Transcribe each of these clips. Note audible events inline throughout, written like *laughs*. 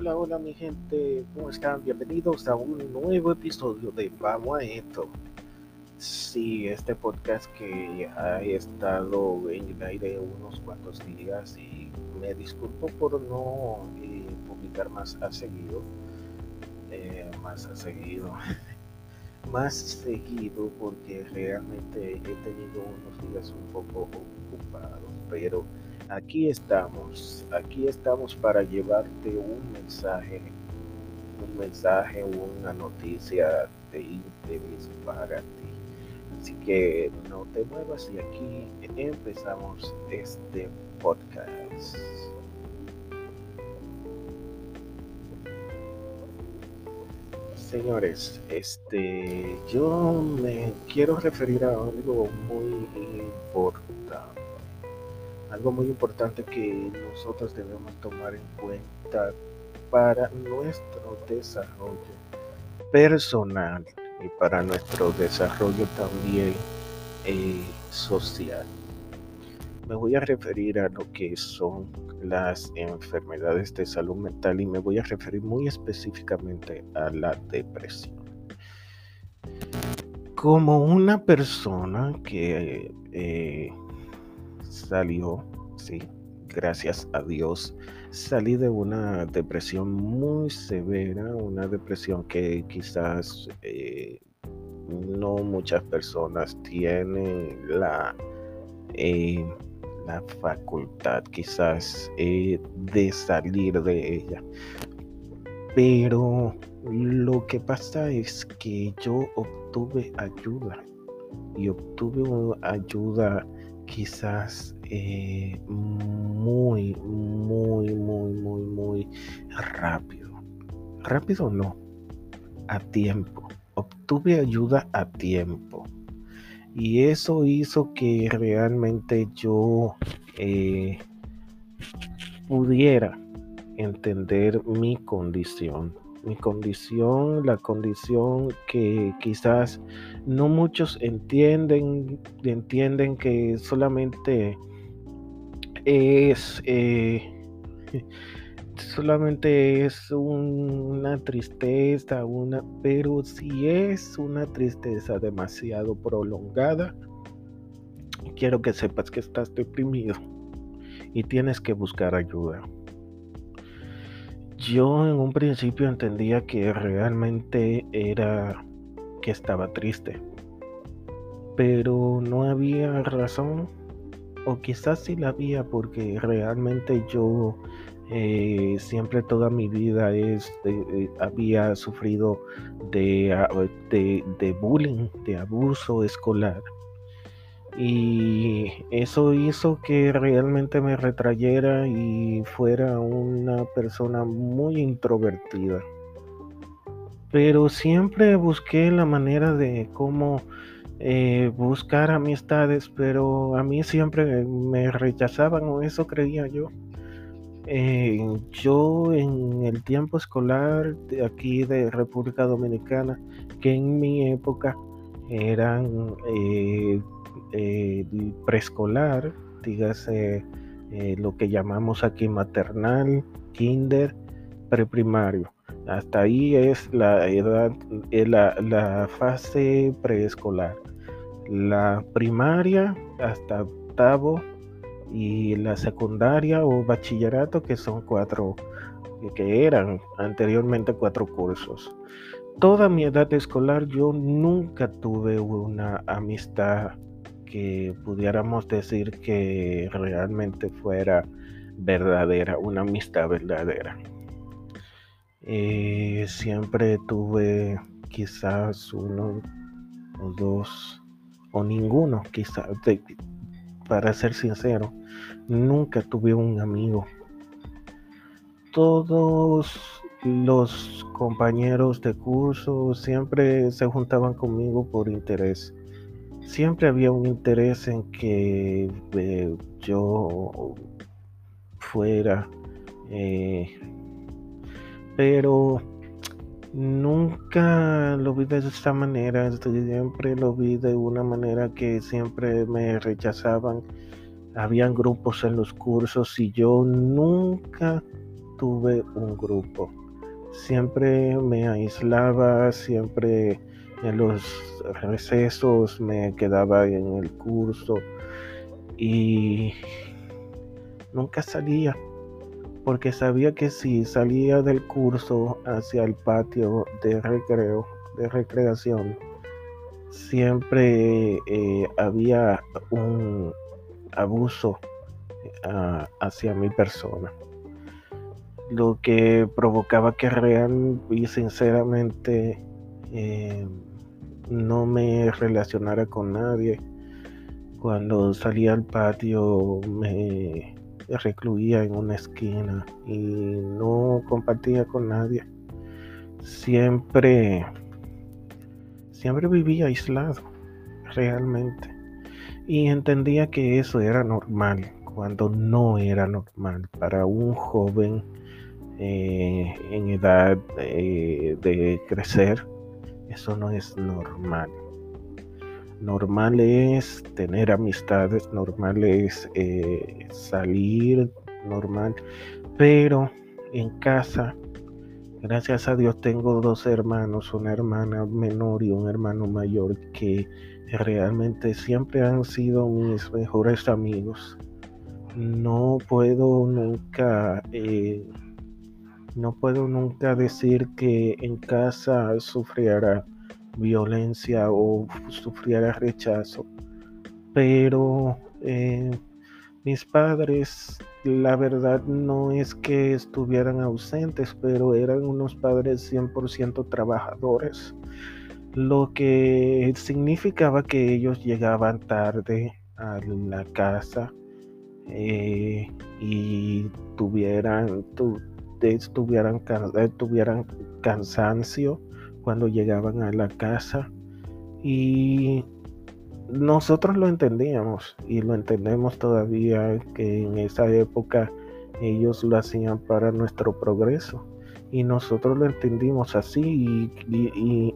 Hola, hola mi gente, ¿cómo están? Bienvenidos a un nuevo episodio de Vamos a esto. Sí, este podcast que ha estado en el aire unos cuantos días y me disculpo por no eh, publicar más a seguido, eh, más a seguido, *laughs* más seguido porque realmente he tenido unos días un poco ocupados, pero aquí estamos, aquí estamos para llevarte un mensaje, un mensaje, una noticia de interés para ti. Así que no te muevas y aquí empezamos este podcast. Señores, este, yo me quiero referir a algo muy importante algo muy importante que nosotros debemos tomar en cuenta para nuestro desarrollo personal y para nuestro desarrollo también eh, social. Me voy a referir a lo que son las enfermedades de salud mental y me voy a referir muy específicamente a la depresión. Como una persona que eh, salió, sí, gracias a Dios, salí de una depresión muy severa, una depresión que quizás eh, no muchas personas tienen la, eh, la facultad quizás eh, de salir de ella. Pero lo que pasa es que yo obtuve ayuda y obtuve ayuda quizás eh, muy, muy, muy, muy, muy rápido. Rápido no, a tiempo. Obtuve ayuda a tiempo. Y eso hizo que realmente yo eh, pudiera entender mi condición mi condición, la condición que quizás no muchos entienden, entienden que solamente es eh, *laughs* solamente es una tristeza, una, pero si es una tristeza demasiado prolongada, quiero que sepas que estás deprimido y tienes que buscar ayuda. Yo en un principio entendía que realmente era que estaba triste, pero no había razón, o quizás sí la había, porque realmente yo eh, siempre toda mi vida es, eh, había sufrido de, de bullying, de abuso escolar y eso hizo que realmente me retrayera y fuera una persona muy introvertida. Pero siempre busqué la manera de cómo eh, buscar amistades, pero a mí siempre me rechazaban o eso creía yo. Eh, yo en el tiempo escolar de aquí de República Dominicana, que en mi época eran eh, eh, preescolar, dígase eh, lo que llamamos aquí maternal, kinder, preprimario. Hasta ahí es la edad, eh, la, la fase preescolar. La primaria hasta octavo y la secundaria o bachillerato que son cuatro, que eran anteriormente cuatro cursos. Toda mi edad escolar yo nunca tuve una amistad que pudiéramos decir que realmente fuera verdadera, una amistad verdadera. Eh, siempre tuve quizás uno o dos o ninguno, quizás, para ser sincero, nunca tuve un amigo. Todos los compañeros de curso siempre se juntaban conmigo por interés siempre había un interés en que eh, yo fuera, eh, pero nunca lo vi de esta manera, siempre lo vi de una manera que siempre me rechazaban. Habían grupos en los cursos y yo nunca tuve un grupo. Siempre me aislaba, siempre en los recesos me quedaba en el curso y nunca salía porque sabía que si salía del curso hacia el patio de recreo, de recreación, siempre eh, había un abuso ah, hacia mi persona. Lo que provocaba que real y sinceramente eh, no me relacionara con nadie. Cuando salía al patio me recluía en una esquina y no compartía con nadie. Siempre, siempre vivía aislado, realmente. Y entendía que eso era normal, cuando no era normal para un joven eh, en edad eh, de crecer. Eso no es normal. Normal es tener amistades, normal es eh, salir, normal. Pero en casa, gracias a Dios, tengo dos hermanos, una hermana menor y un hermano mayor que realmente siempre han sido mis mejores amigos. No puedo nunca, eh, no puedo nunca decir que en casa sufriera violencia o sufriera rechazo. Pero eh, mis padres, la verdad no es que estuvieran ausentes, pero eran unos padres 100% trabajadores, lo que significaba que ellos llegaban tarde a la casa eh, y tuvieran, tuvieran, tuvieran cansancio cuando llegaban a la casa. Y nosotros lo entendíamos y lo entendemos todavía que en esa época ellos lo hacían para nuestro progreso. Y nosotros lo entendimos así y,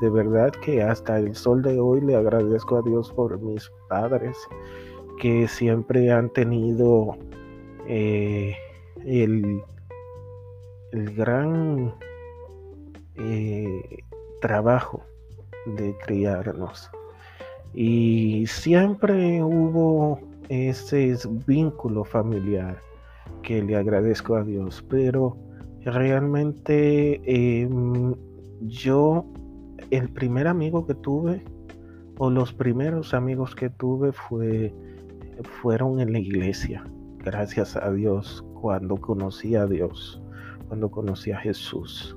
de verdad que hasta el sol de hoy le agradezco a Dios por mis padres que siempre han tenido eh, el, el gran eh, trabajo de criarnos. Y siempre hubo ese vínculo familiar que le agradezco a Dios, pero realmente em, yo, el primer amigo que tuve, o los primeros amigos que tuve fue, fueron en la iglesia, gracias a Dios, cuando conocí a Dios, cuando conocí a Jesús.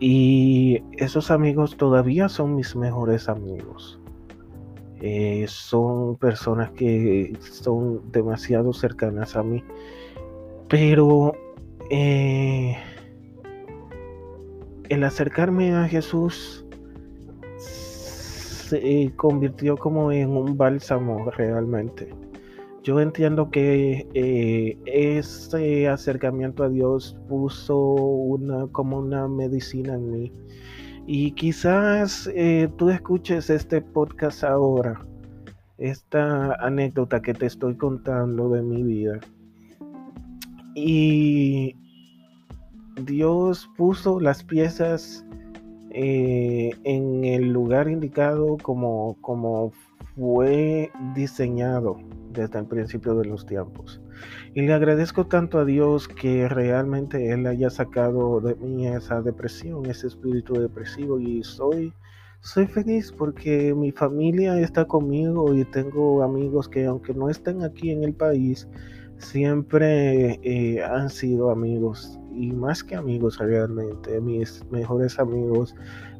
Y esos amigos todavía son mis mejores amigos. Eh, son personas que son demasiado cercanas a mí. Pero eh, el acercarme a Jesús se convirtió como en un bálsamo realmente. Yo entiendo que eh, ese acercamiento a Dios puso una como una medicina en mí. Y quizás eh, tú escuches este podcast ahora, esta anécdota que te estoy contando de mi vida. Y Dios puso las piezas eh, en el lugar indicado como, como fue diseñado desde el principio de los tiempos. Y le agradezco tanto a Dios que realmente Él haya sacado de mí esa depresión, ese espíritu depresivo y soy, soy feliz porque mi familia está conmigo y tengo amigos que aunque no estén aquí en el país, siempre eh, han sido amigos y más que amigos realmente, mis mejores amigos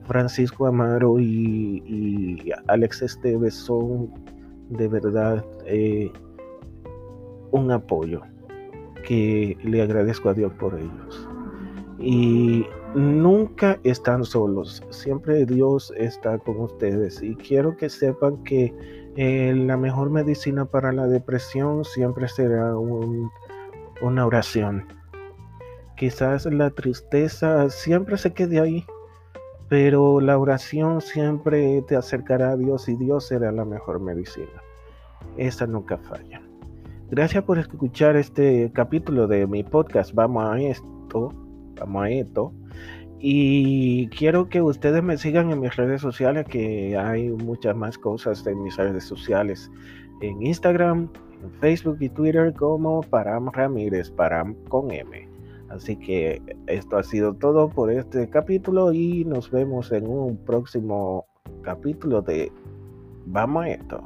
Francisco Amaro y, Alex Esteves son de verdad eh, un apoyo que le agradezco a Dios por ellos. Y nunca están solos, siempre Dios está con ustedes y quiero que sepan que eh, la mejor medicina para la depresión siempre será una oración. Quizás la tristeza siempre se quede ahí, pero la oración siempre te acercará a Dios y Dios será la mejor medicina. Esa nunca falla. Gracias por escuchar este capítulo de mi podcast. Vamos a esto, vamos a esto. Y quiero que ustedes me sigan en mis redes sociales, que hay muchas más cosas en mis redes sociales. En Instagram, en Facebook y Twitter como Param Ramírez, Param con M. Así que esto ha sido todo por este capítulo y nos vemos en un próximo capítulo de Vamos a esto.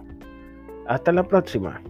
Hasta la próxima.